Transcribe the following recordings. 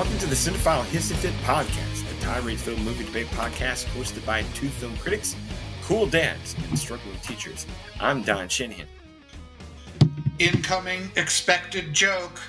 Welcome to the Cinephile Hissy Fit podcast, the tirade film movie debate podcast hosted by two film critics, cool dads, and struggling teachers. I'm Don Shanahan. Incoming expected joke.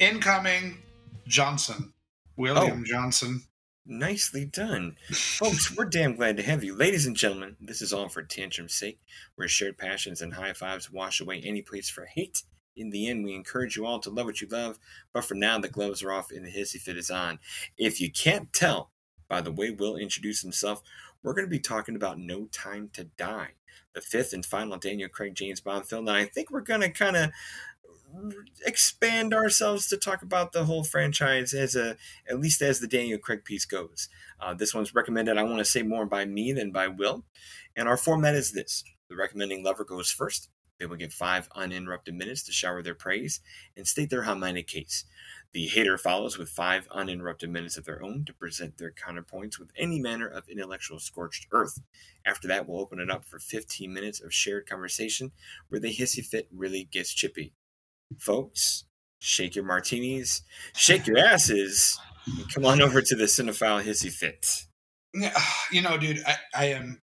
Incoming Johnson. William Oh. Johnson. Nicely done. Folks, we're damn glad to have you. Ladies and gentlemen, this is all for tantrum's sake, where shared passions and high fives wash away any place for hate. In the end, we encourage you all to love what you love, but for now, the gloves are off and the hissy fit is on. If you can't tell by the way Will introduced himself, we're going to be talking about No Time to Die, the fifth and final Daniel Craig James Bond film. And I think we're going to kind of expand ourselves to talk about the whole franchise as a at least as the Daniel Craig piece goes. Uh, this one's recommended, I want to say more by me than by Will. And our format is this the recommending lover goes first. They will get five uninterrupted minutes to shower their praise and state their minded case. The hater follows with five uninterrupted minutes of their own to present their counterpoints with any manner of intellectual scorched earth. After that, we'll open it up for 15 minutes of shared conversation where the hissy fit really gets chippy. Folks, shake your martinis, shake your asses, and come on over to the Cinephile Hissy Fit. You know, dude, I, I am.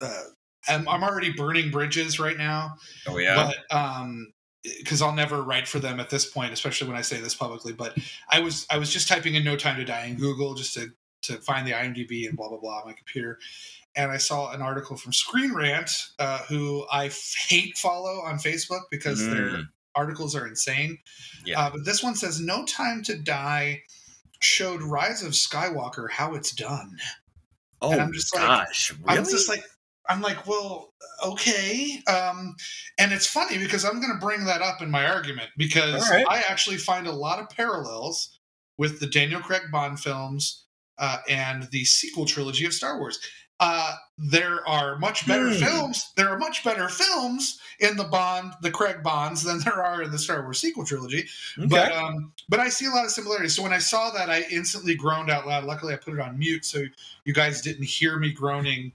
Uh, I'm, I'm already burning bridges right now, Oh, yeah? but um, because I'll never write for them at this point, especially when I say this publicly. But I was I was just typing in "No Time to Die" in Google just to to find the IMDb and blah blah blah on my computer, and I saw an article from Screen Rant, uh, who I f- hate follow on Facebook because their Mm, articles are insane. Yeah. Uh, but this one says No Time to Die showed Rise of Skywalker how it's done. oh, and I'm just like- gosh. Really? I'm just like I'm like, well, okay. Um, and it's funny because I'm going to bring that up in my argument because right. I actually find a lot of parallels with the Daniel Craig Bond films uh, and the sequel trilogy of Star Wars. Uh, there are much better Hmm. films. There are much better films in the Bond, the Craig Bonds, than there are in the Star Wars sequel trilogy. okay. But um, but I see a lot of similarities. So when I saw that, I instantly groaned out loud. Luckily, I put it on mute, so you guys didn't hear me groaning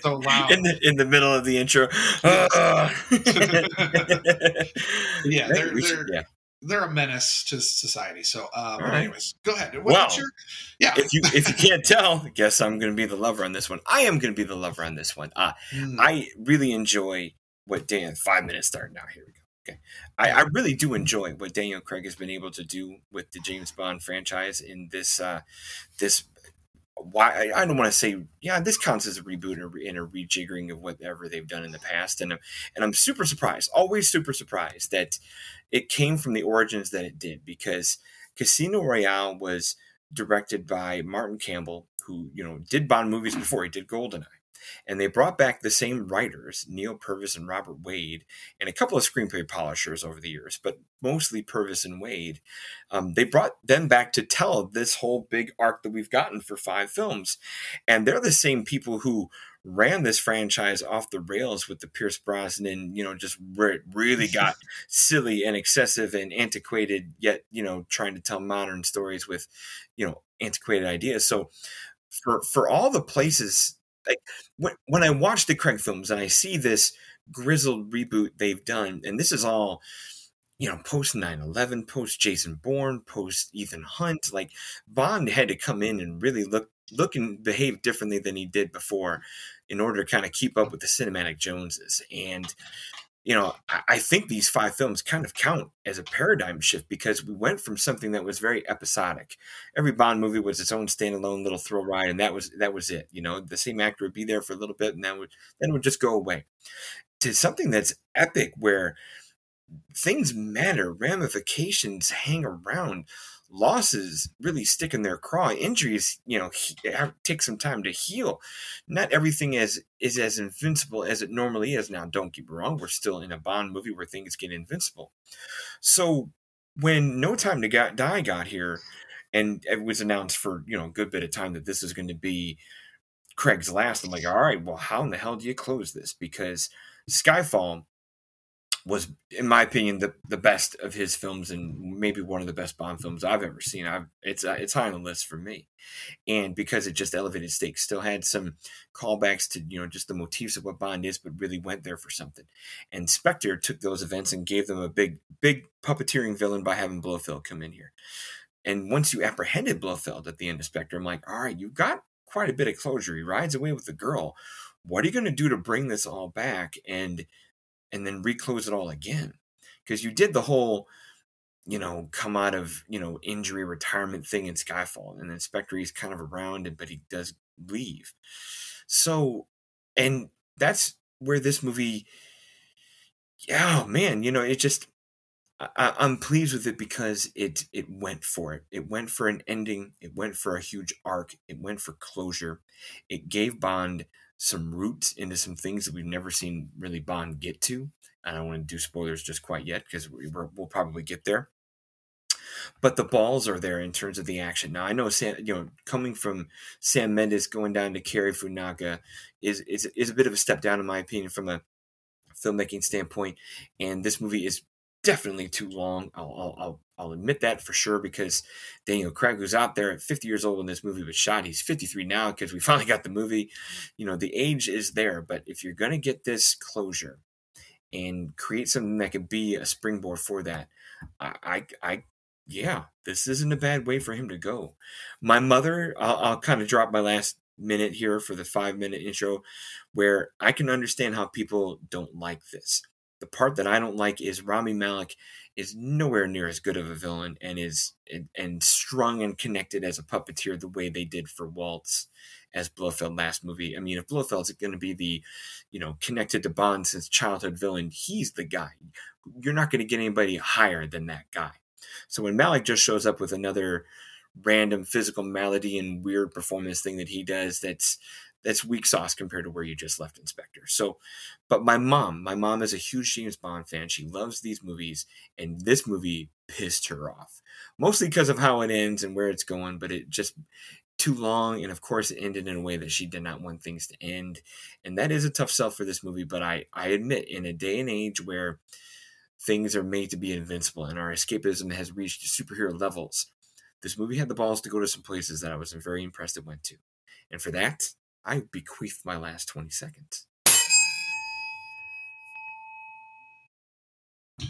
so loud. in, the, in the middle of the intro. Yeah, they're- they're- yeah. They're a menace to society. So, uh, but right. anyways, go ahead. What- Well, your yeah? If you if you can't tell, I guess I'm going to be the lover on this one. I am going to be the lover on this one. Uh, Mm, I really enjoy what Dan. Five minutes starting now. Here we go. Okay, I, I really do enjoy what Daniel Craig has been able to do with the James Bond franchise in this uh, this. Why I, don't want to say yeah this counts as a reboot and a, and a rejiggering of whatever they've done in the past and I'm, and I'm super surprised always super surprised that it came from the origins that it did because Casino Royale was directed by Martin Campbell who you know did Bond movies before he did Goldeneye and they brought back the same writers, Neil Purvis and Robert Wade, and a couple of screenplay polishers over the years, but mostly Purvis and Wade. Um, they brought them back to tell this whole big arc that we've gotten for five films, and they're the same people who ran this franchise off the rails with the Pierce Brosnan, you know, just where it really got silly and excessive and antiquated, yet you know, trying to tell modern stories with, you know, antiquated ideas. So for for all the places like when when I watch the Craig films and I see this grizzled reboot they've done, and this is all you know post 9-11 post jason bourne post ethan hunt like bond had to come in and really look look and behave differently than he did before in order to kind of keep up with the cinematic joneses. And you know I, think these five films kind of count as a paradigm shift because we went from something that was very episodic. Every bond movie was its own standalone little thrill ride and that was that was it you know? The same actor would be there for a little bit and then would then would just go away. To something that's epic where things matter ramifications hang around losses really stick in their craw. Injuries you know he, have- take some time to heal. Not everything is is as invincible as it normally is. Now don't get me wrong we're still in a bond movie where things get invincible. So when no time to Got- die got here and it was announced for you know a good bit of time that this is going to be craig's last i'm like all right well how in the hell do you close this? Because skyfall was, in my opinion, the, the best of his films and maybe one of the best Bond films I've ever seen. I've, it's uh, it's high on the list for me, and because it just elevated stakes, still had some callbacks to you know just the motifs of what Bond is, but really went there for something. And Spectre took those events and gave them a big big puppeteering villain by having Blofeld come in here. and once you apprehended Blofeld at the end of Spectre, I'm like, all right, you've got quite a bit of closure. He rides away with the girl. What are you going to do to bring this all back and and then reclose it all again? Because you did the whole, you know, come out of you know injury retirement thing in Skyfall, and then Spectre is kind of around, it but he does leave. So, and that's where this movie. Yeah, oh, man, you know, it just I, am pleased with it because it it went for it. It went for an ending. It went for a huge arc. It went for closure. It gave Bond some roots into some things that we've never seen really Bond get to. And I don't want to do spoilers just quite yet because we, will probably get there. But the balls are there in terms of the action. Now I know Sam, you know, coming from Sam Mendes going down to Cary Fukunaga is is is a bit of a step down in my opinion from a filmmaking standpoint. And this movie is definitely too long. I'll, I'll, I'll admit that for sure because Daniel Craig, who's out there at 50 years old when this movie was shot, he's 53 now because we finally got the movie. You know, the age is there, but if you're going to get this closure and create something that could be a springboard for that, I, I, I yeah, this isn't a bad way for him to go. My mother, I'll, I'll kind of drop my last minute here for the five minute intro where I can understand how people don't like this the part that I don't like is Rami Malek is nowhere near as good of a villain and is and, and strung and connected as a puppeteer the way they did for Waltz as Blofeld last movie. I mean, if Blofeld's going to be the, you know, connected to Bond since childhood villain, he's the guy. You're not going to get anybody higher than that guy. So when Malek just shows up with another random physical malady and weird performance thing that he does that's that's weak sauce compared to where you just left in Spectre. So, but my mom, my mom is a huge James Bond fan. She loves these movies, and this movie pissed her off, mostly because of how it ends and where it's going. But it just too long, and of course, it ended in a way that she did not want things to end, and that is a tough sell for this movie. But I, I admit, in a day and age where things are made to be invincible and our escapism has reached superhero levels, this movie had the balls to go to some places that I was very impressed it went to. And for that, I bequeath my last 20 seconds.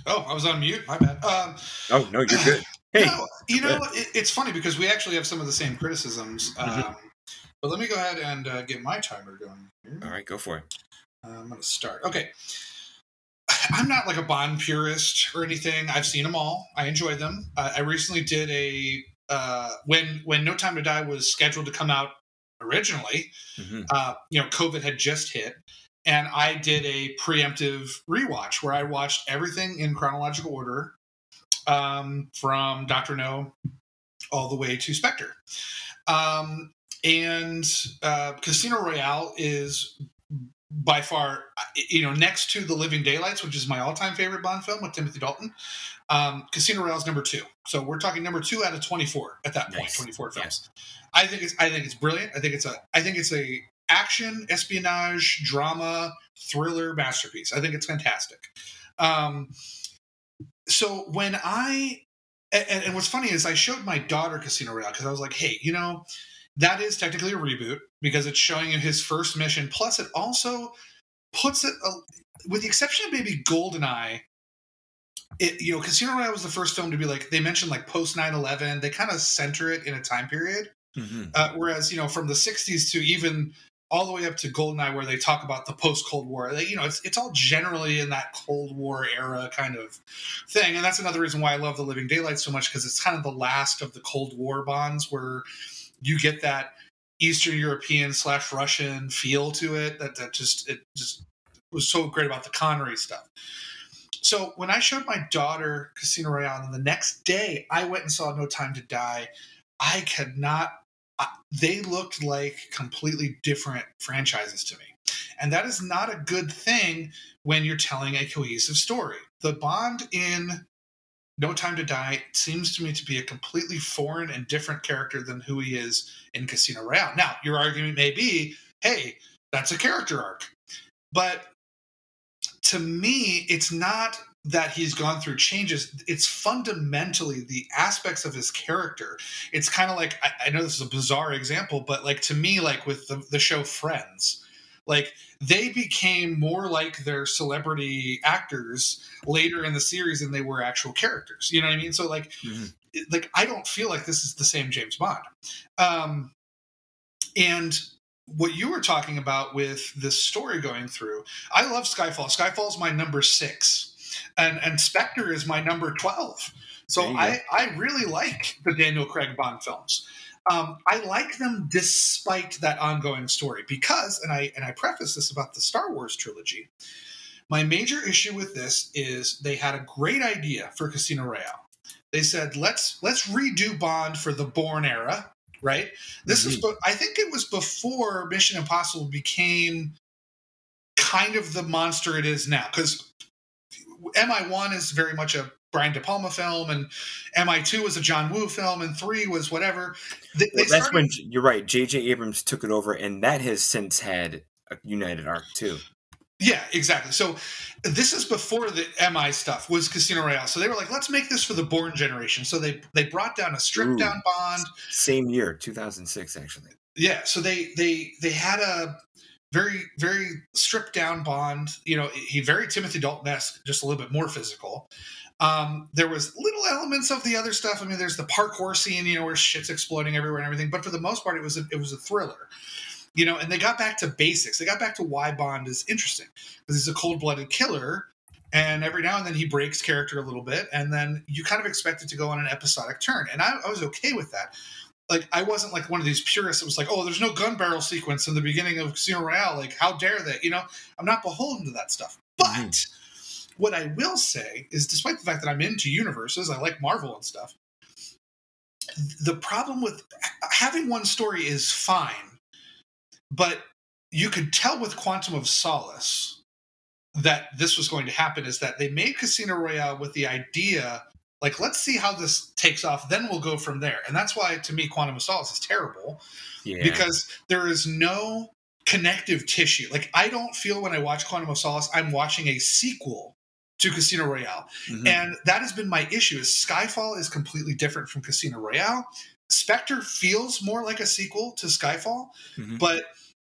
Oh, I was on mute. My bad. Um, oh, no, you're good. Hey. No, you know, it, it's funny because we actually have some of the same criticisms. Mm-hmm. Um, but let me go ahead and uh, get my timer going here. All right, go for it. Uh, I'm going to start. Okay. I'm not like a Bond purist or anything. I've seen them all. I enjoy them. Uh, I recently did a uh, when when No Time to Die was scheduled to come out originally. Mm-hmm. Uh, you know, COVID had just hit, and I did a preemptive rewatch where I watched everything in chronological order um, from Doctor No all the way to Spectre. Um, and uh, Casino Royale is by far, you know, next to The Living Daylights, which is my all-time favorite Bond film with Timothy Dalton. Um, Casino Royale is number two, so we're talking number two out of twenty-four at that point. Nice. Twenty-four films. I think it's I think it's brilliant. I think it's a I think it's a action espionage drama thriller masterpiece. I think it's fantastic. Um, so when I and, and what's funny is I showed my daughter Casino Royale because I was like, hey, you know, that is technically a reboot because it's showing you his first mission. Plus, it also puts it, uh, with the exception of maybe Goldeneye, it, you know, Casino Royale was the first film to be like, they mentioned like post 9 11, they kind of center it in a time period. Mm-hmm. Uh, whereas, you know, from the 60s to even all the way up to Goldeneye, where they talk about the post Cold War, they, you know, it's, it's all generally in that Cold War era kind of thing. And that's another reason why I love The Living Daylight so much because it's kind of the last of the Cold War bonds where you get that Eastern European slash Russian feel to it that, that just, it just was so great about the Connery stuff. So when I showed my daughter Casino Royale, and the next day I went and saw No Time to Die, I could not. Uh, they looked like completely different franchises to me, and that is not a good thing when you're telling a cohesive story. The Bond in No Time to Die seems to me to be a completely foreign and different character than who he is in Casino Royale. Now, your argument may be, hey, that's a character arc. But to me, it's not that he's gone through changes. It's fundamentally the aspects of his character. It's kind of like I, I, know this is a bizarre example, but like to me, like with the, the show Friends, like they became more like their celebrity actors later in the series than they were actual characters. You know what I mean? So like mm-hmm. like I don't feel like this is the same James Bond. Um, and what you were talking about with this story going through, I love Skyfall. Skyfall is my number six, and and Spectre is my number twelve. So I I really like the Daniel Craig Bond films. Um, I like them despite that ongoing story because, and I and I preface this about the Star Wars trilogy. My major issue with this is they had a great idea for Casino Royale. They said let's let's redo Bond for the Bourne era, right? This mm-hmm. is I think it was before Mission Impossible became kind of the monster it is now because MI1 is very much a Brian De Palma film, and MI2 was a John Woo film, and three was whatever. They, well, they that's started... when you're right. J.J. Abrams took it over, and that has since had a United arc too. Yeah, exactly. So this is before the MI stuff was Casino Royale. So they were like, let's make this for the Bourne generation. So they they brought down a stripped down Bond. Same year, 2006, actually. Yeah. So they they they had a very very stripped down Bond. You know, he very Timothy Dalton esque, just a little bit more physical. Um, there was little elements of the other stuff. I mean, there's the parkour scene, you know, where shit's exploding everywhere and everything. But for the most part, it was a, it was a thriller, you know. And they got back to basics. They got back to why Bond is interesting because he's a cold blooded killer, and every now and then he breaks character a little bit, and then you kind of expect it to go on an episodic turn. And I, I was okay with that. Like I wasn't like one of these purists that was like, oh, there's no gun barrel sequence in the beginning of Casino Royale. Like, how dare they? You know, I'm not beholden to that stuff. But mm-hmm what I will say is, despite the fact that I'm into universes, I like Marvel and stuff. The problem with having one story is fine, but you could tell with Quantum of Solace that this was going to happen is that they made Casino Royale with the idea like let's see how this takes off then we'll go from there and that's why to me quantum of solace is terrible yeah. because there is no connective tissue like i don't feel when i watch quantum of solace i'm watching a sequel to Casino Royale. Mm-hmm. And that has been my issue is Skyfall is completely different from Casino Royale. Spectre feels more like a sequel to Skyfall, mm-hmm. but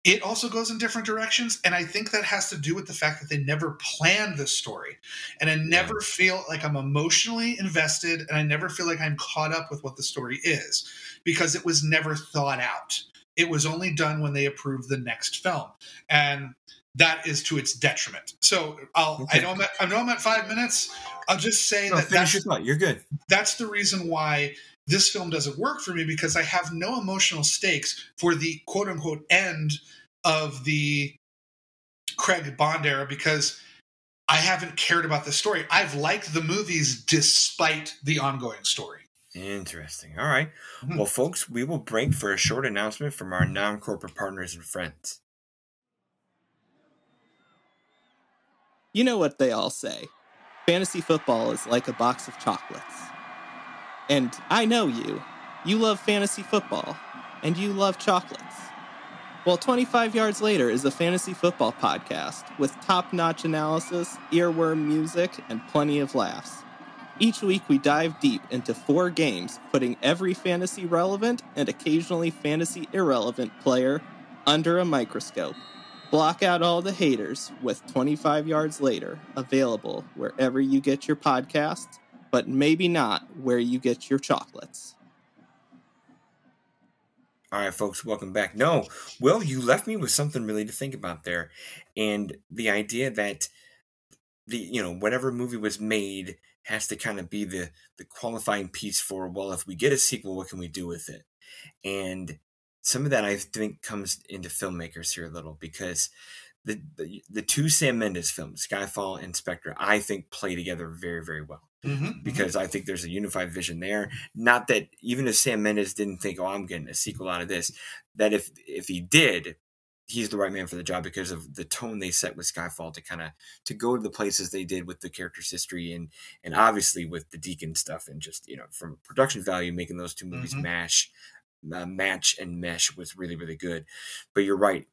it also goes in different directions. And I think that has to do with the fact that they never planned this story. And I never yeah. feel like I'm emotionally invested and I never feel like I'm caught up with what the story is because it was never thought out. It was only done when they approved the next film. And that is to its detriment. So I'll okay. I know I'm at, I know I'm at five minutes. I'll just say no, that that's your thought. You're good. That's the reason why this film doesn't work for me because I have no emotional stakes for the quote unquote end of the Craig Bond era because I haven't cared about the story. I've liked the movies despite the ongoing story. Interesting. All right. mm-hmm. Well, folks, we will break for a short announcement from our non corporate partners and friends. You know what they all say fantasy football is like a box of chocolates. And I know you. You love fantasy football, and you love chocolates. Well, 25 Yards Later is a fantasy football podcast with top notch analysis, earworm music, and plenty of laughs. Each week, we dive deep into four games, putting every fantasy relevant and occasionally fantasy irrelevant player under a microscope. Block out all the haters with 25 yards later, available wherever you get your podcasts, but maybe not where you get your chocolates. All right, folks, welcome back. No, well, you left me with something really to think about there. And the idea that the you know, whatever movie was made has to kind of be the the qualifying piece for, well, if we get a sequel, what can we do with it? And some of that I think comes into filmmakers here a little because the, the, the two Sam Mendes films, Skyfall and Spectre, I think play together very very well. Mm-hmm, mm-hmm. because mm-hmm. I think there's a unified vision there. Not that even if Sam Mendes didn't think, "Oh, I'm getting a sequel out of this," that if if he did, he's the right man for the job because of the tone they set with Skyfall to kind of to go to the places they did with the character's history and and obviously with the Deacon stuff and just you know from production value making those two movies mm-hmm. mash uh, match and mesh was really really good. But you're right.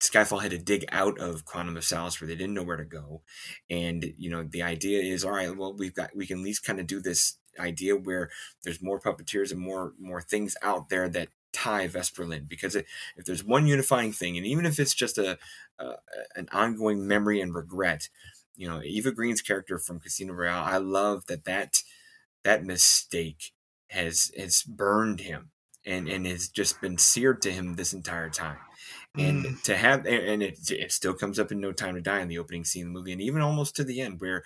Skyfall had to dig out of Quantum of Solace where they didn't know where to go, and you know the idea is all right. Well, we've got we can at least kind of do this idea where there's more puppeteers and more more things out there that tie Vesper Lynd because if there's one unifying thing, and even if it's just a, a an ongoing memory and regret, you know Eva Green's character from Casino Royale, I love that that that mistake has has burned him and and has just been seared to him this entire time. And Mm. to have and it it still comes up in No Time to Die in the opening scene of the movie, and even almost to the end where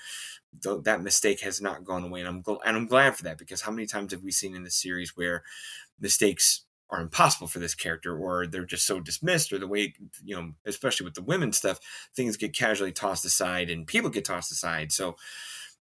th- that mistake has not gone away. And I'm gl- and I'm glad for that because how many times have we seen in the series where mistakes are impossible for this character or they're just so dismissed or the way you know especially with the women stuff things get casually tossed aside and people get tossed aside so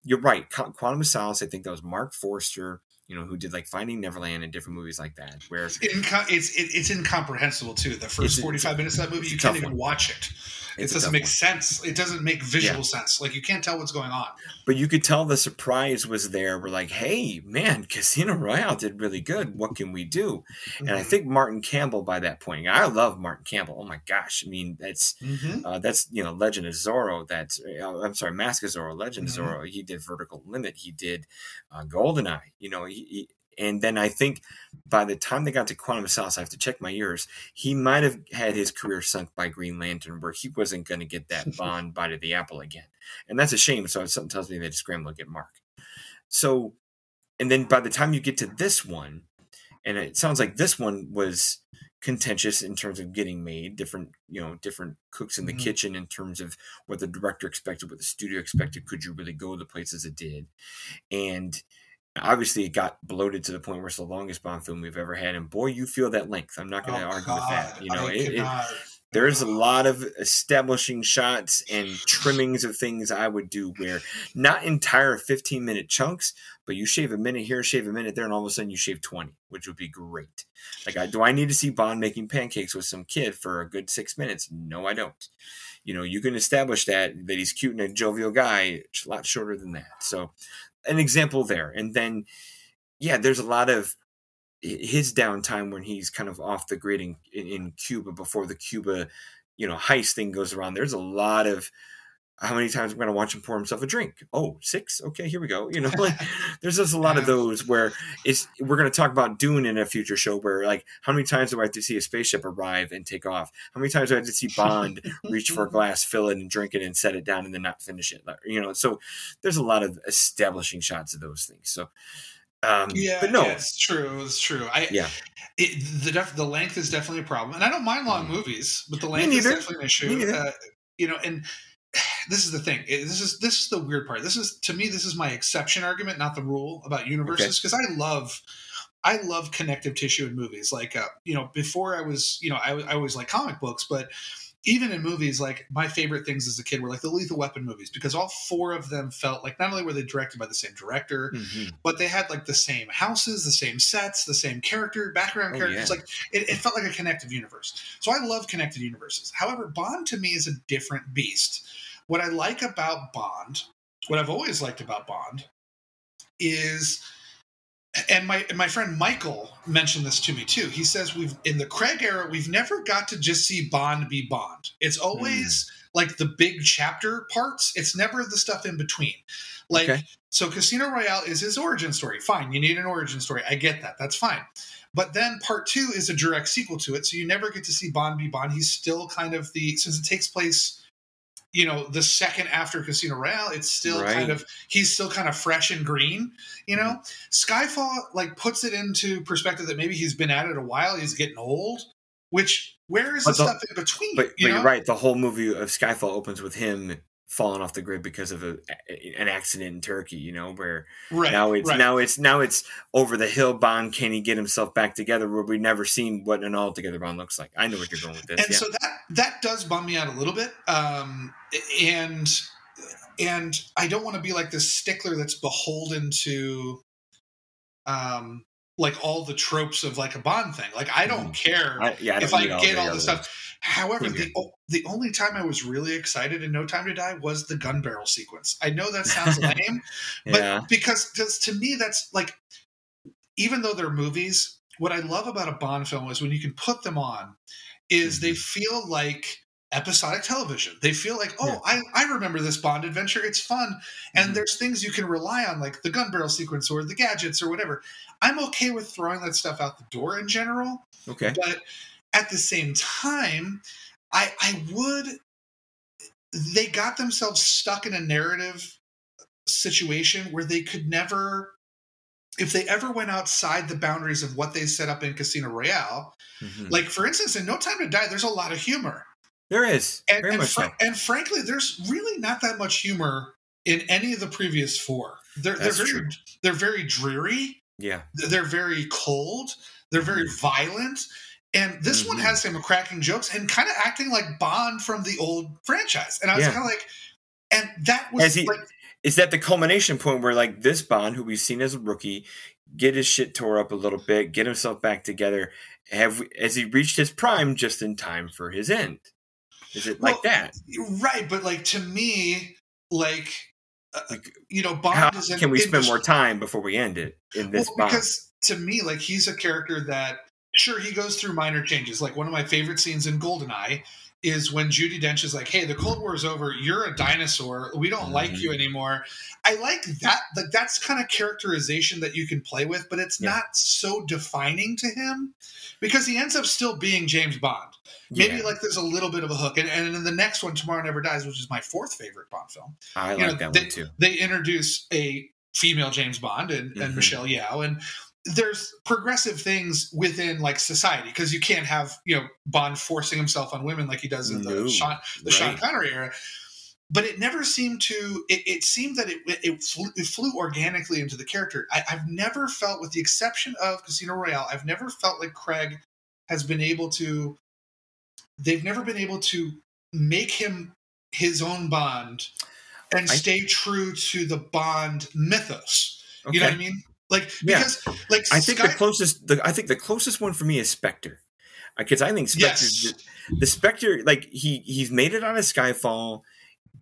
you're right quantum of solace i think that was marc forster you know who did like finding neverland and different movies like that where Inco- it's it, it's incomprehensible too. The first forty five minutes of that movie, you can't even one. watch it. It it's a doesn't make one. sense. It doesn't make visual sense. Like you can't tell what's going on. but you could tell the surprise was there we're like hey man casino royale did really good what can we do and i Mhm. think martin campbell by that point i love martin campbell oh my gosh i mean that's Mhm. Uh, that's you know Legend of Zorro. That's uh, I'm sorry, Mask of Zorro, Legend Mhm. of Zorro. He did Vertical Limit. He did uh, Goldeneye. You know, he, and then I think by the time they got to Quantum of Solace, I have to check my years. He might have had his career sunk by Green Lantern, where he wasn't going to get that Bond bite of the apple again, and that's a shame. So something tells me they just scramble to get Marc. So, and then by the time you get to this one, and it sounds like this one was contentious in terms of getting made different you know different cooks in the Mhm. kitchen in terms of what the director expected what the studio expected could you really go the places it did and obviously it got bloated to the point where it's the longest bond film we've ever had and boy you feel that length i'm not going to Oh, argue with that you know it, it, there's a lot of establishing shots and trimmings of things I would do where not entire 15 minute chunks, but you shave a minute here, shave a minute there, and all of a sudden you shave 20, which would be great. Like, I, do I need to see Bond making pancakes with some kid for a good six minutes? No, I don't. You know, you can establish that that he's cute and a jovial guy a lot shorter than that. So, an example there, and then yeah, there's a lot of his downtime when he's kind of off the grid in, in, Cuba before the Cuba, you know, heist thing goes around. There's a lot of how many times I'm going to watch him pour himself a drink? Oh, six. Okay, here we go. You know, like there's just a lot of those where it's we're going to talk about Dune in a future show where like how many times do I have to see a spaceship arrive and take off? How many times do I have to see Bond reach for a glass, fill it, and drink it, and set it down, and then not finish it? You know, so there's a lot of establishing shots of those things. So, um, Yeah, but no, yeah, it's true. It's true. I Yeah. It, the def, the length is definitely a problem, and I don't mind long Mm. movies, but the length is definitely an issue. Uh, you know, and this is the thing. This is this is the weird part. This is to me, this is my exception argument, not the rule about universes, because I love. I love connective tissue in movies. Like, uh, you know, before I was, you know, I, I always like comic books, but even in movies, like my favorite things as a kid were like the Lethal Weapon movies because all four of them felt like not only were they directed by the same director, Mhm. but they had like the same houses, the same sets, the same character, background Oh, characters. yeah. Like it, it felt like a connected universe. So I love connected universes. However, Bond to me is a different beast. What I like about Bond, what I've always liked about Bond, is and my my friend Michael mentioned this to me too. He says we've in the Craig era, we've never got to just see Bond be Bond. It's always hmm. like the big chapter parts. It's never the stuff in between. Like Okay. so Casino Royale is his origin story. Fine, you need an origin story. I get that. That's fine. But then part two is a direct sequel to it, so you never get to see Bond be Bond. He's still kind of the since it takes place, you know, the second after Casino Royale. It's still Right. kind of he's still kind of fresh and green. You know, mm-hmm. Skyfall like puts it into perspective that maybe he's been at it a while. He's getting old. Which where is the, the- stuff in between? But, but you know? you're right. The whole movie of Skyfall opens with him falling off the grid because of a, an accident in Turkey. You know, where Right now it's right. now it's now it's over the hill. Bond can he get himself back together? Where we've never seen what an all together Bond looks like. I know what you're going with this. and yeah. so that that does bum me out a little bit um and and i don't want to be like this stickler that's beholden to um like all the tropes of like a bond thing. Like i don't mm-hmm. care I, yeah, I don't if i all get the all this stuff. However the o- the only time i was really excited in no time to die was the gun barrel sequence. I know that sounds lame but Yeah. because because to me that's like even though they're movies what i love about a bond film is when you can put them on is they mm-hmm. feel like episodic television they feel like oh I, I remember this bond adventure it's fun and Mhm. there's things you can rely on like the gun barrel sequence or the gadgets or whatever i'm okay with throwing that stuff out the door in general Okay. but at the same time i i would they got themselves stuck in a narrative situation where they could never if they ever went outside the boundaries of what they set up in Casino Royale, Mhm. like for instance, in No Time to Die, there's a lot of humor, there is and very and, much fr- so. and frankly, there's really not that much humor in any of the previous four. They're they're very true. they're very dreary. Yeah, They're very cold. They're very violent. And this one Mhm. has him cracking jokes and kind of acting like Bond from the old franchise. And I was Yeah. kind of like, and that was he- like, is that the culmination point where like this Bond, who we've seen as a rookie, get his shit tore up a little bit, get himself back together? Have we, has he reached his prime just in time for his end? Is it like that? right. But like to me, like, uh, Like, you know, Bond How is an can we spend more time before we end it in this well, because to me, like he's a character that sure he goes through minor changes. Like one of my favorite scenes in Goldeneye is when Judi Dench is like, "Hey, the Cold War is over. You're a dinosaur. We don't like Mhm. you anymore." I like that. Like that's kind of characterization that you can play with, but it's Yeah. not so defining to him because he ends up still being James Bond. Maybe Yeah, like there's a little bit of a hook, and, and in the next one, Tomorrow Never Dies, which is my fourth favorite Bond film I you like know, that they, one too. they introduce a female James Bond and, and Mhm. Michelle Yeoh, and there's progressive things within like society because you can't have you know Bond forcing himself on women like he does in No, the Sean the Sean right. Connery era. But it never seemed to. It, it seemed that it it flew, it flew organically into the character. I, I've never felt, with the exception of Casino Royale, I've never felt like Craig has been able to. They've never been able to make him his own Bond and I- stay true to the Bond mythos. You know what I mean? Like Yeah. because like I think Sky- the closest, the, I think the closest one for me is Spectre, because I think Spectre, yes, the Spectre, like he he's made it on a Skyfall,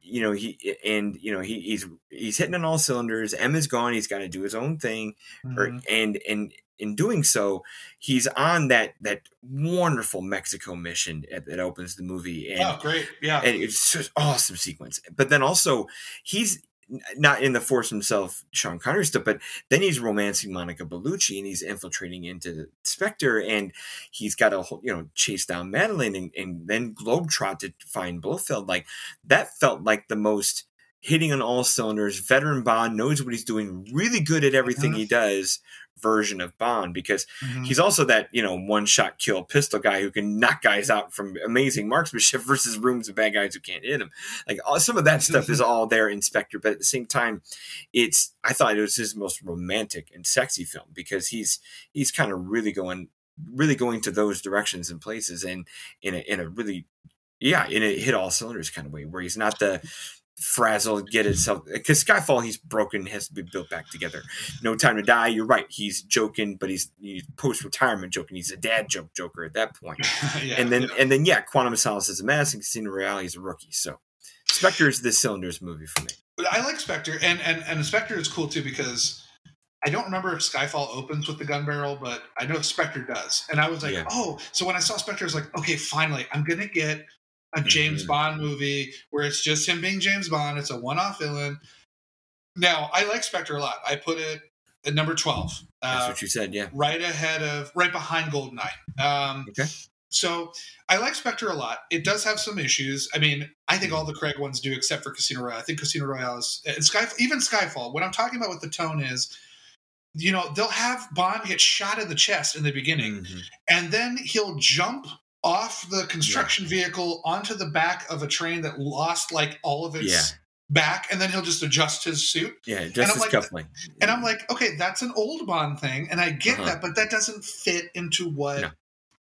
you know he and you know he, he's he's hitting on all cylinders. M is gone. He's got to do his own thing, or, Mhm. and and in doing so, he's on that that wonderful Mexico mission that, that opens the movie, and oh great, yeah, and it's just awesome sequence. But then also he's not in the force himself, Sean Connery stuff, but then he's romancing Monica Bellucci and he's infiltrating into Spectre and he's got to you know chase down Madeline and, and then globetrot to find Blofeld. Like that felt like the most hitting on all cylinders. Veteran Bond knows what he's doing, really good at everything he does. Version of Bond because Mhm. he's also that you know one shot kill pistol guy who can knock guys out from amazing marksmanship versus rooms of bad guys who can't hit him like all, some of that stuff is all there in Spectre, but at the same time it's i thought it was his most romantic and sexy film because he's he's kind of really going really going to those directions and places and in a, in a really yeah in a hit all cylinders kind of way where he's not the frazzle get itself because skyfall he's broken has to be built back together no time to die you're right he's joking but he's, he's post-retirement joking he's a dad joke joker at that point yeah, and then yeah. and then yeah quantum of solace is a mess and casino royale he's a rookie so spectre is the cylinders movie for me I like Spectre, and and and Spectre is cool too because I don't remember if Skyfall opens with the gun barrel, but I know Spectre does. And I was like, Yeah. oh, so when I saw Spectre, I was like, okay, finally, I'm gonna get a James Mhm. Bond movie where it's just him being James Bond. It's a one-off villain. Now, I like Spectre a lot. I put it at number twelve. that's Uh, what you said yeah right ahead of right behind goldeneye um Okay. so i like spectre a lot it does have some issues i mean i think all the craig ones do except for casino royale i think casino royale is and sky even skyfall what i'm talking about with the tone is you know they'll have bond get shot in the chest in the beginning Mhm. and then he'll jump off the construction vehicle onto the back of a train that lost like all of its Yeah. back and then he'll just adjust his suit yeah just I'm as like- cuffling and I'm like, okay, that's an old Bond thing, and I get Uh-huh. that, but that doesn't fit into what No.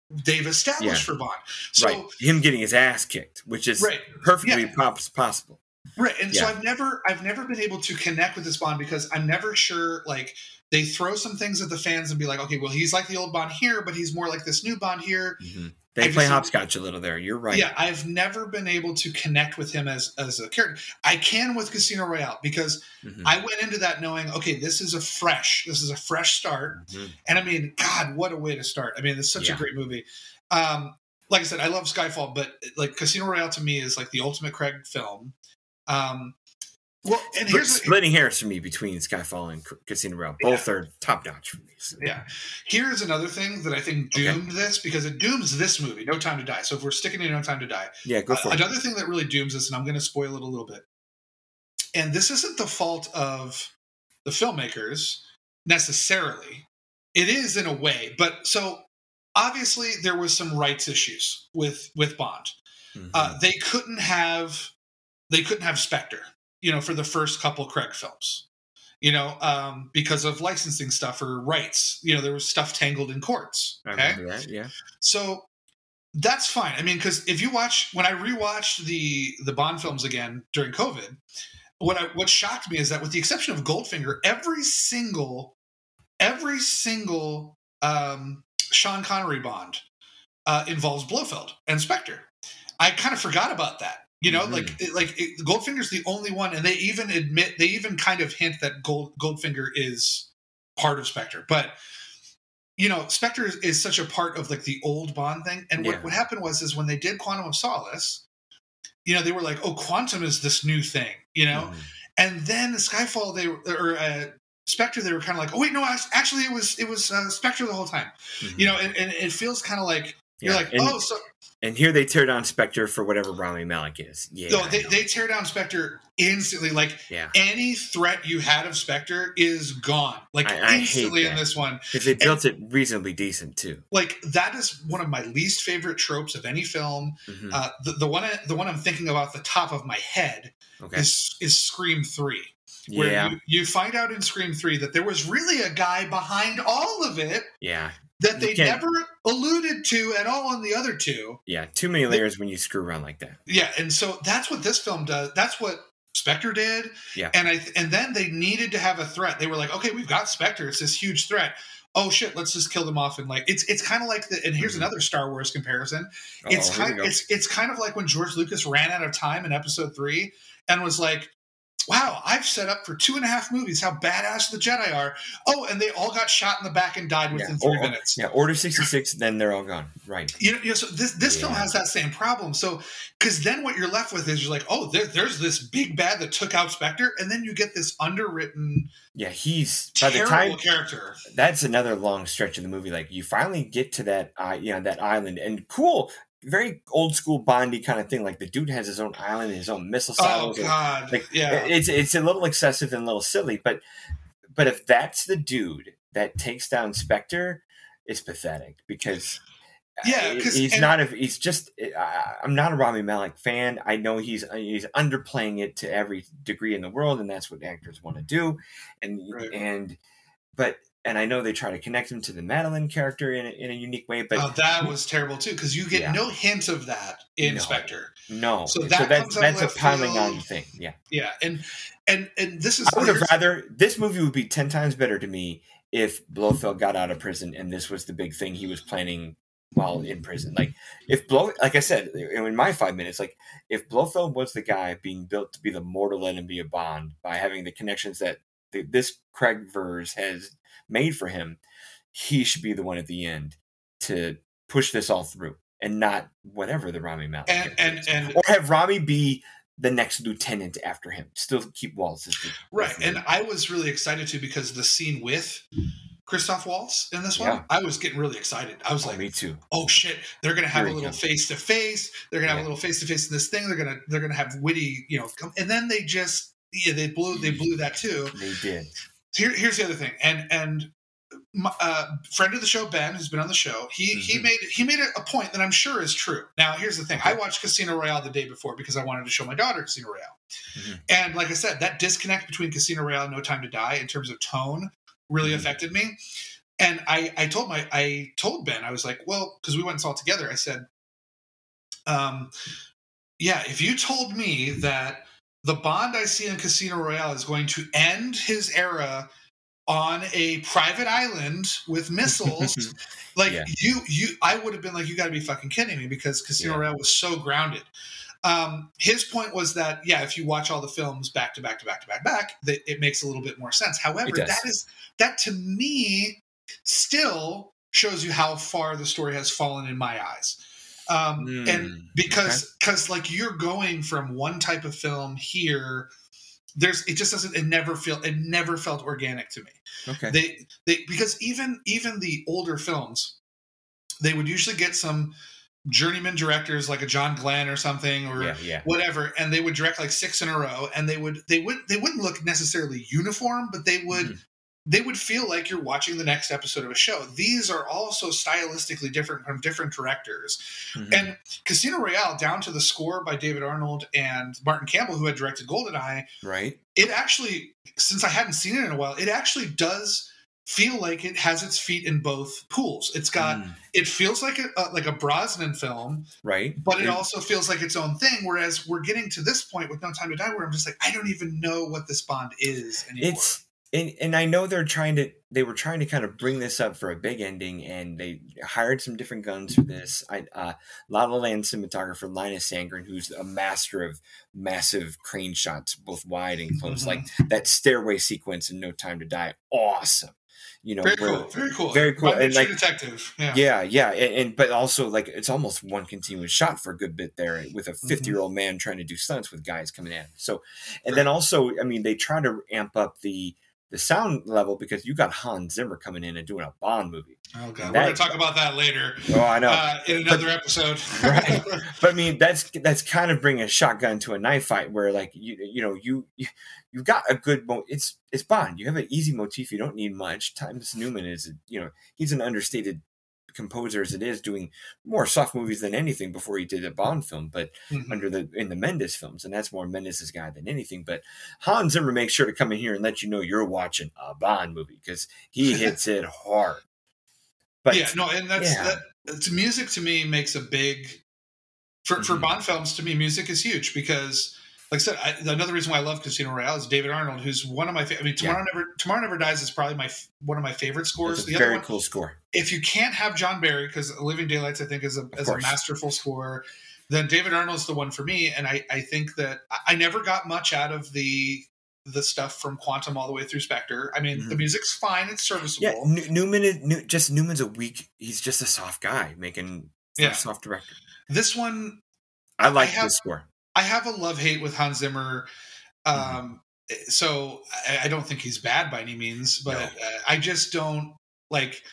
they've established Yeah. for Bond. So right him getting his ass kicked which is right, perfectly Yeah. possible right, and so I've never, I've never been able to connect with this Bond because I'm never sure. Like they throw some things at the fans and be like, okay, well, he's like the old Bond here, but he's more like this new Bond here. Mhm. I they play just- hopscotch a little there you're right Yeah, I've never been able to connect with him as as a character. I can with Casino Royale because Mhm. I went into that knowing, okay, this is a fresh, this is a fresh start. Mhm. And I mean, God, what a way to start. I mean, it's such Yeah. a great movie. Um, like I said, I love Skyfall, but like Casino Royale to me is like the ultimate Craig film. Um, well, and here's splitting hairs for me between Skyfall and Casino Royale. Both are top notch for me. so. yeah, here's another thing that I think Okay. doomed this because it dooms this movie, No Time to Die. So if we're sticking to No Time to Die, Yeah, go uh, for it. another thing that really dooms this, and I'm going to spoil it a little bit. And this isn't the fault of the filmmakers. necessarily. It is in a way, but so obviously there was some rights issues with with Bond. Mhm. Uh, they couldn't have they couldn't have Spectre, you know, for the first couple Craig films, you know, um, because of licensing stuff or rights. You know, there was stuff tangled in courts. I Okay, that. Yeah. so that's fine. I mean, because if you watch when I rewatched the the Bond films again during COVID, what I, what shocked me is that with the exception of Goldfinger, every single every single um, Sean Connery Bond uh, involves Blofeld and Spectre. I kind of forgot about that. You know, like like it, Goldfinger's the only one, and they even admit they even kind of hint that Gold Goldfinger is part of Spectre, but you know, Spectre is, is such a part of like the old Bond thing. And Yeah. what, what happened was is when they did Quantum of Solace, you know, they were like, "Oh, Quantum is this new thing," you know. Mhm. And then Skyfall, they were or uh, Spectre, they were kind of like, "Oh wait, no, actually, it was it was uh, Spectre the whole time," Mhm. you know. And, and it feels kind of like you're Yeah, like, and, "Oh, so and here they tear down Spectre for whatever Rami Malek is. Yeah. no, they, they tear down Spectre instantly. Like yeah. any threat you had of Spectre is gone, like I- I instantly in this one. Because they built it reasonably decent too. Like that is one of my least favorite tropes of any film. Mhm. Uh, the, the one I- the one I'm thinking about the top of my head okay. is is Scream Three, where Yeah. you, you find out in Scream Three that there was really a guy behind all of it yeah. That they never alluded to at all in the other two. Yeah. Too many layers when you screw around like that. Yeah, and so that's what this film does. That's what Spectre did. Yeah. And I and then they needed to have a threat. They were like, okay, we've got Spectre. It's this huge threat. Oh shit, let's just kill them off and like it's it's kind of like the and here's Mhm. another Star Wars comparison. Uh-oh, it's kind it's it's kind of like when George Lucas ran out of time in episode three and was like, Wow, I've set up for two and a half movies how badass the Jedi are. Oh, and they all got shot in the back and died within Yeah, three or- minutes. Yeah. Order 66, then they're all gone. Right. You know, you know, so this this film has that same problem. So, because then what you're left with is you're like, oh, there, there's this big bad that took out Spectre, and then you get this underwritten, Yeah. He's, by the terrible time, character. that's another long stretch of the movie. Like you finally get to that, uh, you know, that island and cool, very old school Bondy kind of thing. Like the dude has his own island, and his own missile Oh silos. and- God, like yeah, it's it's a little excessive and a little silly but but if that's the dude that takes down spectre it's pathetic because Yeah, uh, 'cause- he's and- not a he's just I, i'm not a rami malek fan i know he's he's underplaying it to every degree in the world and that's what actors want to do and Right. and but and i know they try to connect him to the madeline character in a, in a unique way but oh, that was terrible too because you get Yeah. no hint of that in No. Spectre. no So so, that that's that's a piling on thing yeah Yeah, and and and this is I would have rather this movie would be ten times better to me if Blofeld got out of prison and this was the big thing he was planning while in prison. Like if Blow, like I said in my five minutes, like if Blofeld was the guy being built to be the mortal be a Bond by having the connections that this Craig Vers has made for him, he should be the one at the end to push this all through and not whatever the Rami Malek and and and or have Rami be the next lieutenant after him. Still keep Waltz as the right, and. I was really excited too because the scene with Christoph Waltz in this one, Yeah. I was getting really excited. I was Oh, like, me too. oh shit they're gonna have Here a little face to face they're gonna have a little face to face in this thing they're gonna they're gonna have witty you know come, and then they just yeah they blew they blew that too They did. Here, here's the other thing and and my, uh, friend of the show ben who's been on the show he he Mhm. made he made a, a point that i'm sure is true now here's the thing i watched casino royale the day before because i wanted to show my daughter casino royale Mhm. and like i said that disconnect between casino royale and no time to die in terms of tone really Mhm. affected me and I, I told my I told Ben I was like, well, because we went and saw it together. I said, um, yeah, if you told me that the Bond I see in Casino Royale is going to end his era on a private island with missiles, like Yeah. you you I would have been like, you got to be fucking kidding me because Casino Yeah. Royale was so grounded. Um, his point was that yeah, if you watch all the films back to back to back to back back, that it makes a little bit more sense. However, that is that to me still shows you how far the story has fallen in my eyes. Um, Mm, and because because like you're going from one type of film here there's it just doesn't it never feel it never felt organic to me Okay. they they because even even the older films they would usually get some journeyman directors like a john glenn or something or yeah, yeah. whatever and they would direct like six in a row and they would they would they wouldn't look necessarily uniform but they would Mhm. They would feel like you're watching the next episode of a show. These are also stylistically different from different directors. Mhm. And Casino Royale, down to the score by David Arnold and Martin Campbell, who had directed GoldenEye, right? it actually, since I hadn't seen it in a while, it actually does feel like it has its feet in both pools. It's got, Mm, it feels like a, uh, like a Brosnan film, right. but it And- also feels like its own thing. Whereas we're getting to this point with No Time to Die, where I'm just like, I don't even know what this Bond is anymore. it's and, and I know they're trying to they were trying to kind of bring this up for a big ending and they hired some different guns for this. I uh La La Land cinematographer Linus Sandgren, who's a master of massive crane shots, both wide and close. Mhm. Like that stairway sequence in No Time to Die, awesome. You know, very where- cool, very cool, very cool, My and, like- detective, yeah. yeah, yeah, and, and but also like it's almost one continuous shot for a good bit there with a Mm-hmm. 50 year old man trying to do stunts with guys coming in. So, and then also, I mean, they try to amp up the the sound level because you got Hans Zimmer coming in and doing a Bond movie. Oh god, we're gonna talk about that later Oh, I know. uh, in another episode. Right. but I mean, that's that's kind of bringing a shotgun to a knife fight where like you you know you you you've got a good mo- it's it's Bond. You have an easy motif. You don't need much. Thomas Newman is you know he's an understated composer as it is, doing more soft movies than anything before he did a Bond film. But Mhm. under the in the Mendes films, and that's more Mendes's guy than anything. But Hans Zimmer makes sure to come in here and let you know you're watching a Bond movie because he hits it hard. But yeah, no, and that's yeah. that. It's music to me makes a big for for Mhm. Bond films. To me, music is huge because, like I said, I, another reason why I love Casino Royale is David Arnold, who's one of my. fa- I mean, Tomorrow Never Tomorrow Never Dies is probably my one of my favorite scores. The other very one, cool score. if you can't have John Barry, because Living Daylights, I think, is a is a masterful score, then David Arnold's the one for me. And I I think that I- I never got much out of the the stuff from Quantum all the way through Spectre. I mean, the Mhm. music's fine; it's serviceable. Yeah, New- Newman is New, just Newman's a weak. He's just a soft guy making Yeah. a soft director. This one I like have- this score. I have a love hate with Hans Zimmer. Um, So I, I don't think he's bad by any means, but No. uh, I just don't like.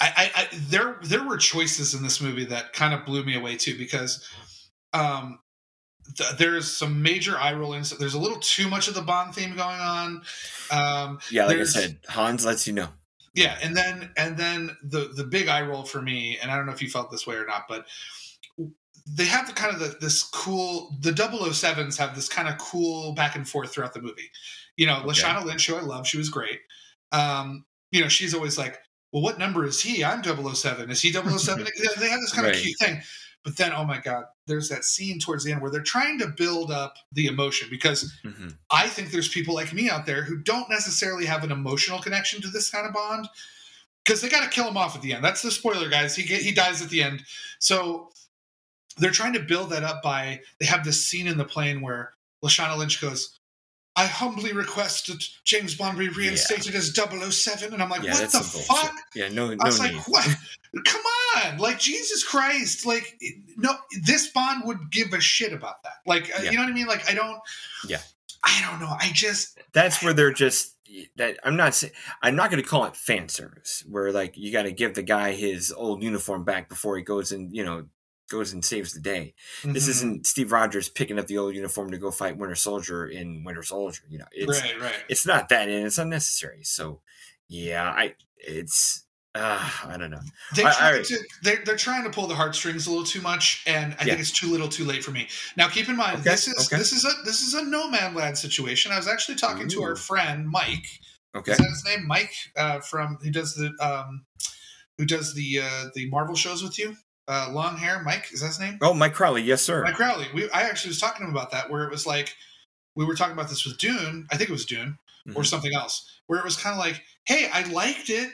I, I, I there there were choices in this movie that kind of blew me away too because um, th- there's some major eye rolling. So there's a little too much of the Bond theme going on. Um, Yeah, like I said, Hans lets you know. yeah, and then and then the the big eye roll for me, and I don't know if you felt this way or not, but they have the kind of the, this cool the 007s have this kind of cool back and forth throughout the movie. You know, Okay. Lashana Lynch, who I love, she was great. Um, you know, she's always like, "Well, what number is he? I'm 007. Is he 007?" they have this kind Right. of cute thing. But then, oh my god, there's that scene towards the end where they're trying to build up the emotion because hmm I think there's people like me out there who don't necessarily have an emotional connection to this kind of Bond because they got to kill him off at the end. That's the spoiler, guys. He get, he dies at the end. So they're trying to build that up by they have this scene in the plane where Lashana Lynch goes, "I humbly request that James Bond be reinstated as 007. and I'm like, Yeah, "What the fuck?" Yeah, no, I was need. like, "What? Come on! Like Jesus Christ! Like no, this Bond would give a shit about that. Like uh, Yeah. you know what I mean? Like I don't. Yeah. I don't know. I just That's where they're just that. I'm not saying I'm not going to call it fan service, where like you got to give the guy his old uniform back before he goes and you know goes and saves the day. This Mhm. isn't Steve Rogers picking up the old uniform to go fight Winter Soldier in Winter Soldier. You know, it's right, right. it's not that, and it's unnecessary. So yeah, I it's uh, I don't know. They I- try I- to, they're, they're trying to pull the heartstrings a little too much, and I Yeah. think it's too little, too late for me. Now, keep in mind, Okay, this is okay. this is a this is a no man land situation. I was actually talking to our friend Mike. Okay, Is that his name? Mike uh, from who does the um, who does the uh, the Marvel shows with you? Uh, long hair, Mike. Is that his name? oh Mike Crowley, yes sir. Mike Crowley. We I actually was talking to him about that, where it was like we were talking about this with Dune. I think it was Dune or Mhm. something else, where it was kind of like, hey, I liked it,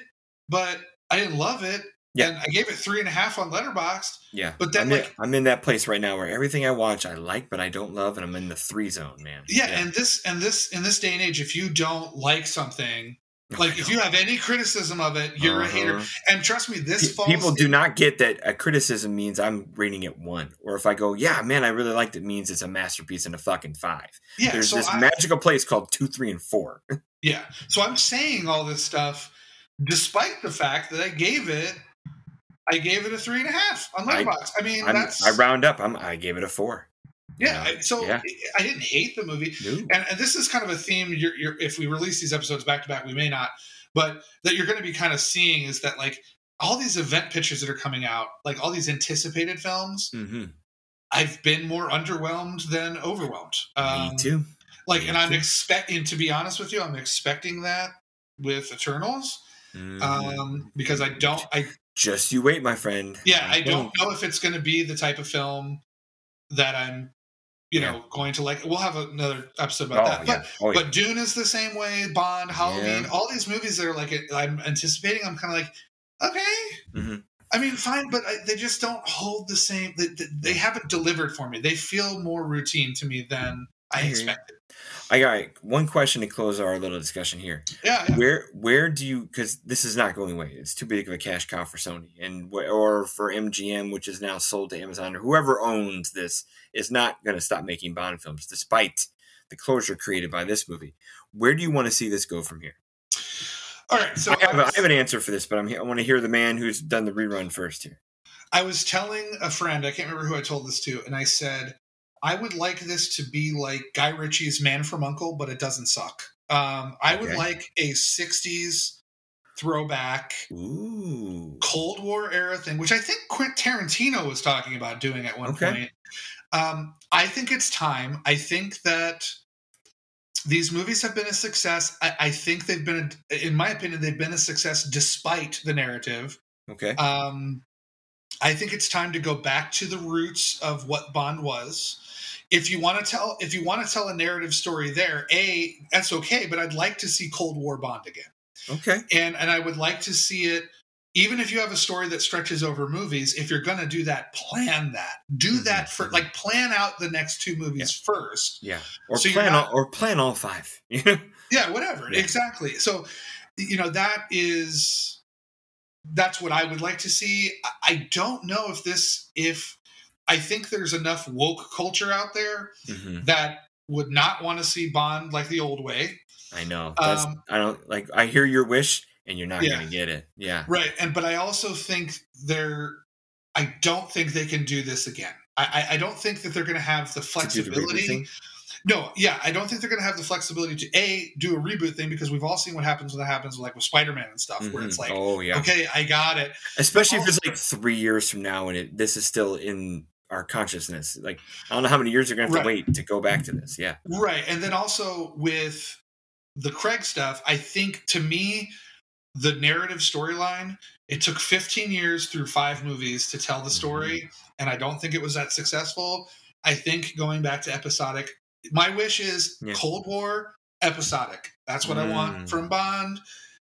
but I didn't love it. Yeah. And I gave it three and a half on Letterboxd. Yeah, But then, I'm, in, like- I'm in that place right now where everything I watch I like, but I don't love, and I'm in the three zone, man. Yeah, and this and this in this day and age, if you don't like something, like if you have any criticism of it, you're a hater. Uh-huh. And trust me, this Pe- falls. people do in- not get that a criticism means I'm rating it one, or if I go, yeah, man, I really liked it, means it's a masterpiece and a fucking five. Yeah, There's so this I, magical place called two, three, and four. yeah. So I'm saying all this stuff, despite the fact that I gave it, I gave it a three and a half on I- Letterboxd. I, mean, I'm, that's I round up. I'm, I gave it a four. Yeah. So Yeah. I didn't hate the movie, No. and, and this is kind of a theme. You're, you're, if we release these episodes back to back, we may not, but that you're going to be kind of seeing is that like all these event pictures that are coming out, like all these anticipated films, hmm I've been more underwhelmed than overwhelmed. Um, Me too. Like, Me and I'm expecting, to be honest with you, I'm expecting that with Eternals, Mhm. um, because I don't, I Just you wait, my friend. yeah, I don't know if it's going to be the type of film that I'm, you Yeah. know, going to like. We'll have another episode about Oh, that, yeah. but. oh, yeah. But Dune is the same way. Bond, Halloween, all these movies that are like I'm anticipating. I'm kind of like, okay. Mhm. I mean, fine, but I, they just don't hold the same. They, they, they haven't delivered for me. They feel more routine to me than I I expected. I got one question to close our little discussion here. Yeah, yeah. Where where do you because this is not going away. It's too big of a cash cow for Sony and or for MGM, which is now sold to Amazon or whoever owns this is not going to stop making Bond films, despite the closure created by this movie. Where do you want to see this go from here? All right. So I, have, I a- I was, have an answer for this, but I'm, I want to hear the man who's done the rerun first here. I was telling a friend, I can't remember who I told this to, and I said, I would like this to be like Guy Ritchie's Man from Uncle, but it doesn't suck. Um, I would like a 60s throwback Ooh, Cold War era thing, which I think Quentin Tarantino was talking about doing at one Okay. point. Um, I think it's time. I think that these movies have been a success. I, I think they've been, a, in my opinion, they've been a success despite the narrative. okay, Um, I think it's time to go back to the roots of what Bond was. If you want to tell, if you want to tell a narrative story there, a that's okay. But I'd like to see Cold War Bond again okay, and and I would like to see it. Even if you have a story that stretches over movies, if you're going to do that, plan that. Do Mhm, that for mhm. like plan out the next two movies first. yeah, or So plan not- all, or plan all five. Yeah, whatever. Yeah. Exactly. So, you know, that is that's what I would like to see. I- don't know if this if I think there's enough woke culture out there Mhm. that would not want to see Bond like the old way. I know. Um, I don't like. I hear your wish, and you're not Yeah. going to get it. Yeah. Right. And but I also think they're I don't think they can do this again. I, I, I don't think that they're going to have the the flexibility. thing? No, yeah, I don't think they're going to have the flexibility to a do a reboot thing because we've all seen what happens when that happens, like with Spider Man and stuff, where it's Mhm. like, oh yeah, okay, I got it. especially if it's like three years from now, and it this is still in our consciousness. Like I don't know how many years you're going to have Right. to wait to go back to this. Yeah. Right. And then also with the Craig stuff, I think to me, the narrative storyline, it took 15 years through five movies to tell the story. And I don't think it was that successful. I think going back to episodic, my wish is Yeah. Cold War episodic. That's what I want Mm. from Bond.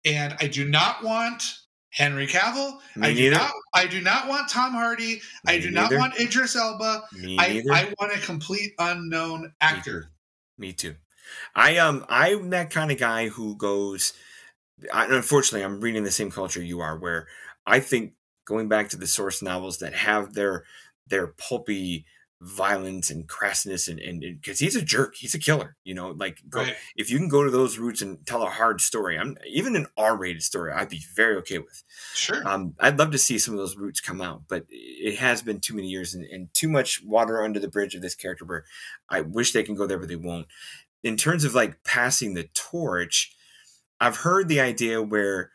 And I do not want Henry Cavill. Me I do neither. not I do not want Tom Hardy. I do neither. not want Idris Elba. Me I, neither. I want a complete unknown actor. Me too. I um I'm that kind of guy who goes. I, unfortunately, I'm reading the same culture you are, where I think going back to the source novels that have their their pulpy violence and crassness and and because he's a jerk, he's a killer. You know, like go, Right. if you can go to those roots and tell a hard story, I'm even an R-rated story, I'd be very okay with. Sure. Um, I'd love to see some of those roots come out, but it has been too many years and, and too much water under the bridge of this character where I wish they can go there, but they won't. In terms of like passing the torch, I've heard the idea where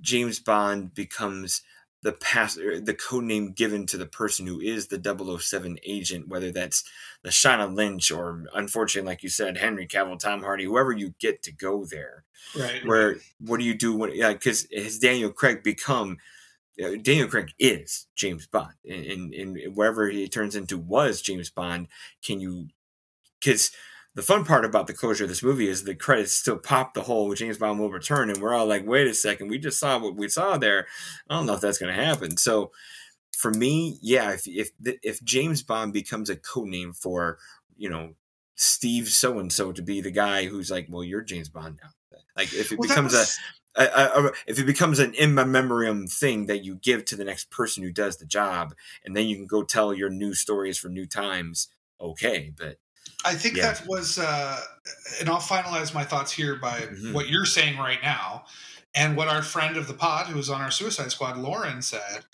James Bond becomes the pass the code name given to the person who is the 007 agent, whether that's Lashana Lynch or unfortunately, like you said, Henry Cavill, Tom Hardy, whoever you get to go there right. where what do you do when yeah because has daniel craig become uh, daniel craig is james bond and in wherever he turns into was james bond can you because the fun part about the closure of this movie is the credits still pop the whole james bond will return and we're all like wait a second we just saw what we saw there. I don't know if that's going to happen. So for me yeah if if if james bond becomes a code name for you know steve so and so to be the guy who's like well you're james bond now. Like if it Well, becomes was- a, a, a if it becomes an in memoriam thing that you give to the next person who does the job and then you can go tell your new stories for new times okay but I think Yeah. that was, uh, and I'll finalize my thoughts here by Mhm. what you're saying right now, and what our friend of the pod, who was on our Suicide Squad, Lauren, said.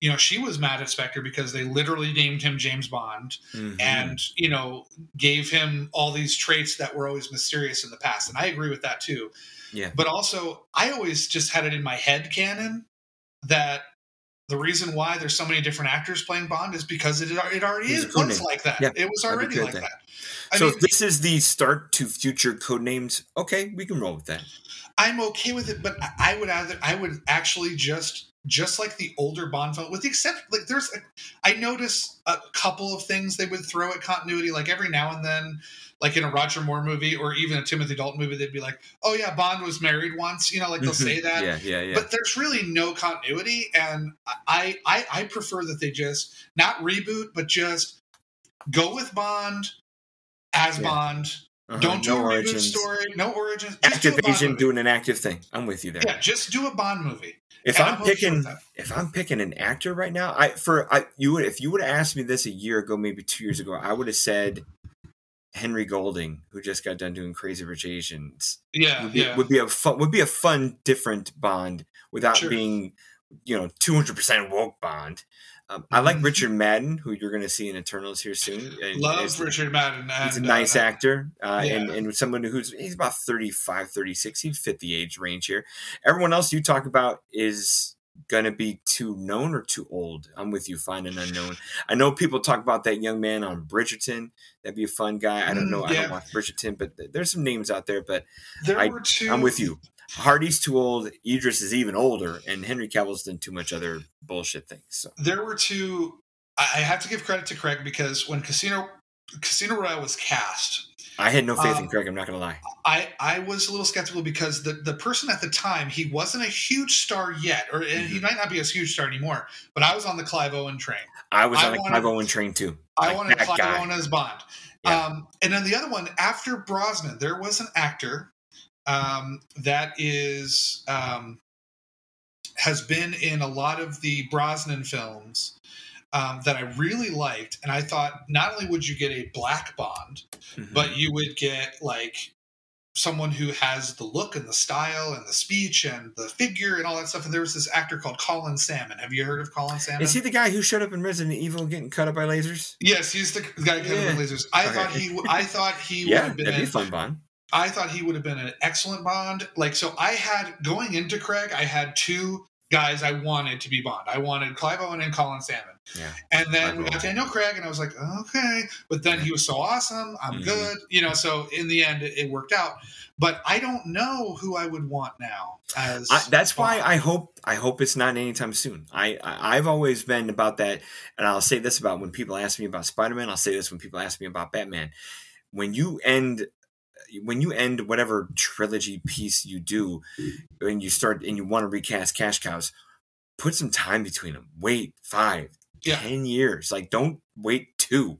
you know, she was mad at Spectre because they literally named him James Bond Mhm. and, you know, gave him all these traits that were always mysterious in the past. And I agree with that too. Yeah. But also, I always just had it in my head canon that the reason why there's so many different actors playing Bond is because it, it already is, was like that. Yeah, it was already like that. I so mean, this is the start to future code names, okay, we can roll with that. I'm okay with it, but I- I would either I would actually just just like the older Bond film, with the exception like there's a, I notice a couple of things they would throw at continuity, like every now and then, like in a Roger Moore movie or even a Timothy Dalton movie, they'd be like, "Oh yeah, Bond was married once," you know, like they'll say that. Yeah, yeah, yeah. But there's really no continuity, and I, I I prefer that they just not reboot, but just go with Bond as Yeah. Bond. Uh-huh, Don't do no a reboot origins. story, no origins. Just do Active Bond agent doing an active thing. I'm with you there. Yeah, just do a Bond movie. If And I'm, I'm picking, if I'm picking an actor right now, I for I you would if you would have asked me this a year ago, maybe two years ago, I would have said Henry Golding, who just got done doing Crazy Rich Asians, Yeah, would be, yeah. would be a fun would be a fun different Bond without Sure. being you know 200 percent woke Bond. Um, I like Mhm. Richard Madden, who you're going to see in Eternals here soon. and Love Richard Madden. And, He's a nice uh, actor, uh, yeah. and and someone who's he's about 35, 36. He'd fit the age range here. Everyone else you talk about is gonna be too known or too old. I'm with you. Find an unknown. I know people talk about that young man on Bridgerton. That'd be a fun guy. I don't Mm, know. I don't watch Bridgerton, but there's some names out there. But There I- were two. I'm with you. Hardy's too old. Idris is even older, and Henry Cavill's done too much other bullshit things. So There were two. I I have to give credit to Craig because when Casino Casino Royale was cast, I had no faith Um, in Craig. I'm not gonna lie. I I was a little skeptical because the the person at the time he wasn't a huge star yet, or and he might not be a huge star anymore. But I was on the Clive Owen train. I was I on wanted- Clive Owen train too. I Like wanted Clive guy. Owen as Bond. Yeah. Um, and then the other one after Brosnan, there was an actor um, that is um, has been in a lot of the Brosnan films um, that I really liked, and I thought not only would you get a black Bond, Mhm. but you would get like someone who has the look and the style and the speech and the figure and all that stuff. And there was this actor called Colin Salmon. Have you heard of Colin Salmon? Is he the guy who showed up in Resident Evil getting cut up by lasers? Yes, he's the guy who Yeah. yeah. lasers. I Okay. thought he. I thought he would Yeah, have that'd be been. fun, Bond. I thought he would have been an excellent Bond. Like so, I had going into Craig. I had two guys I wanted to be Bond. I wanted Clive Owen and Colin Salmon. Yeah. And then we got Daniel Craig, and I was like, okay. But then he was so awesome. I'm Mhm. good. You know. So in the end, it, it worked out. But I don't know who I would want now as. I, that's why I hope I hope it's not anytime soon. I, I I've always been about that, and I'll say this about when people ask me about Spider Man. I'll say this when people ask me about Batman. When you end, when you end whatever trilogy piece you do, and you start and you want to recast cash cows, put some time between them. Wait five, Yeah. ten years. Like don't wait two.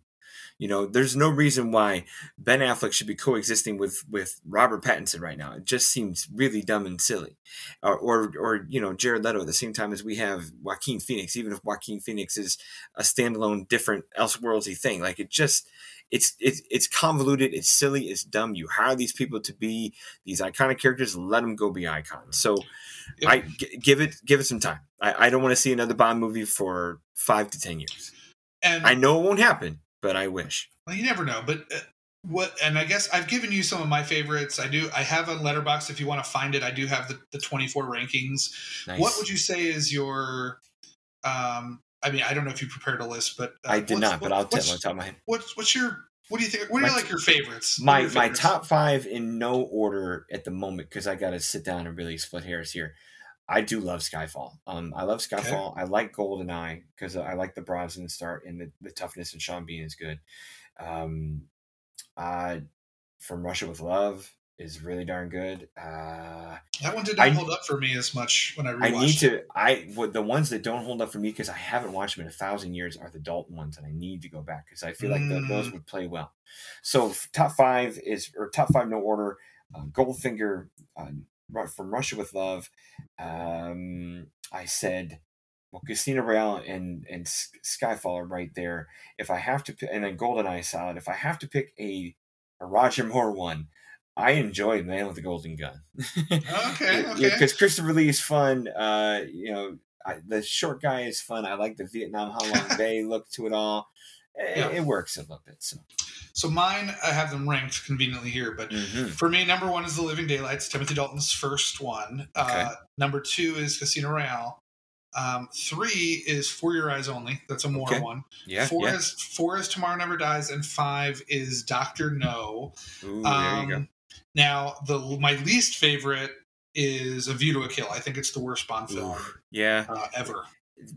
You know, there's no reason why Ben Affleck should be coexisting with with Robert Pattinson right now. It just seems really dumb and silly. Or or, or you know, Jared Leto at the same time as we have Joaquin Phoenix, even if Joaquin Phoenix is a standalone, different, elseworldsy thing. Like it just it's it's it's convoluted, it's silly, it's dumb. You hire these people to be these iconic characters, let them go be icons. So Yep. I g- give it give it some time. I, I don't want to see another Bond movie for five to ten years. and I know it won't happen, but I wish. Well, you never know, but uh, what? And I guess I've given you some of my favorites. I do. I have on Letterboxd. If you want to find it, I do have the, the twenty four rankings. Nice. What would you say is your? Um, I mean, I don't know if you prepared a list, but uh, I did not, but what- I'll tell you top of my head. what's what's your? What do you think? What are My- like your favorites? My your my top five in no order at the moment because I got to sit down and really split hairs here. I do love Skyfall. Um, I love Skyfall. I like Goldeneye because I like the Brosnan start and the, the toughness and Sean Bean is good. Um, uh, From Russia with Love is really darn good. Uh, That one did not I- hold up for me as much when I rewatched. I need to. I what the ones that don't hold up for me because I haven't watched them in a thousand years are the Dalton ones, and I need to go back because I feel like tho- those Mm. would play well. So top five is or top five no order. Uh, Goldfinger uh, from Russia with Love. Um, I said. Well, Casino Royale and and Skyfall are right there. If I have to, and then Goldeneye solid. If I have to pick a, a Roger Moore one, I enjoy Man with the Golden Gun. Okay, Yeah, okay. because Christopher Lee is fun. Uh, you know, I, the short guy is fun. I like the Vietnam Ha Long Bay look to it all. It, Yeah. it works a little bit. So So mine, I have them ranked conveniently here, but Mhm. for me, number one is The Living Daylights, Timothy Dalton's first one. Okay. Uh, number two is Casino Royale. Um, three is For Your Eyes Only. That's a more Okay. one. yeah, four yeah. is four is Tomorrow Never Dies, and five is Doctor No. Ooh, there you go. Um, Now, the my least favorite is A View to a Kill. I think it's the worst Bond film Oof. Yeah, uh, ever.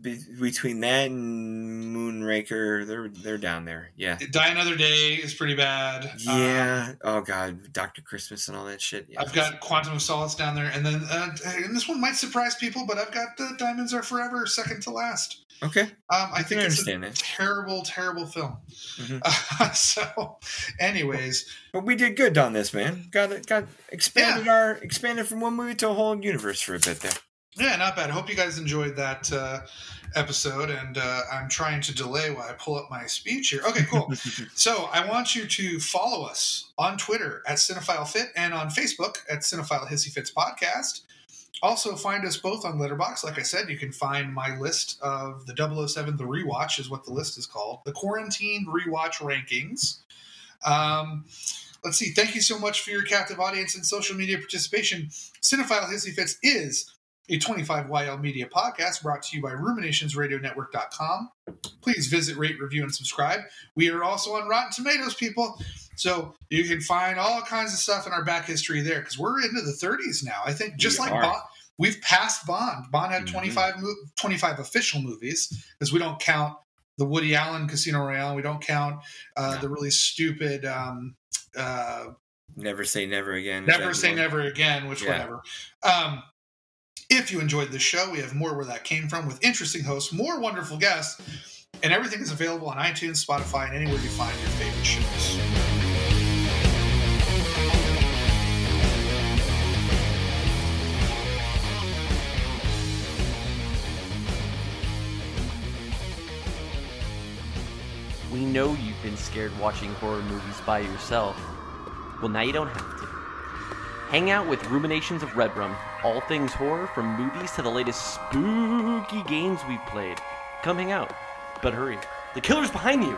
Be- between that and Moonraker, they're they're down there. Yeah, Die Another Day is pretty bad. Um, yeah. oh God, Doctor Christmas and all that shit. Yeah, I've got Quantum of Solace down there, and then uh, and this one might surprise people, but I've got uh, Diamonds Are Forever second to last. okay. Um, I I think it's a that. terrible, terrible film. Mhm. Uh, so, anyways, But we did good on this, man. Got it. Got expanded our expanded from one movie to a whole universe for a bit there. Yeah, not bad. Hope you guys enjoyed that uh, episode, and uh, I'm trying to delay while I pull up my speech here. Okay, cool. So I want you to follow us on Twitter at Cinephile Fit and on Facebook at Cinephile Hissy Fits Podcast. Also, find us both on Letterboxd. Like I said, you can find my list of the 007 The Rewatch, is what the list is called. The Quarantine Rewatch Rankings. Um, let's see. Thank you so much for your captive audience and social media participation. Cinephile Hissy Fits is a 25YL media podcast brought to you by ruminationsradionetwork.com. Please visit, rate, review, and subscribe. We are also on Rotten Tomatoes, people. So you can find all kinds of stuff in our back history there because we're into the 30s now. I think just We like. Bond, we've passed Bond. Bond had Mhm. 25, mo- 25 official movies because we don't count the Woody Allen Casino Royale. We don't count uh, No. the really stupid um, uh, Never say never again. Never say never again, which Yeah. whatever. Um, if you enjoyed this show, we have more where that came from with interesting hosts, more wonderful guests, and everything is available on iTunes, Spotify, and anywhere you find your favorite shows. We know you've been scared watching horror movies by yourself. Well, now you don't have to. Hang out with Ruminations of Red Rum, all things horror from movies to the latest spooky games we've played. Come hang out. But hurry, the killer's behind you!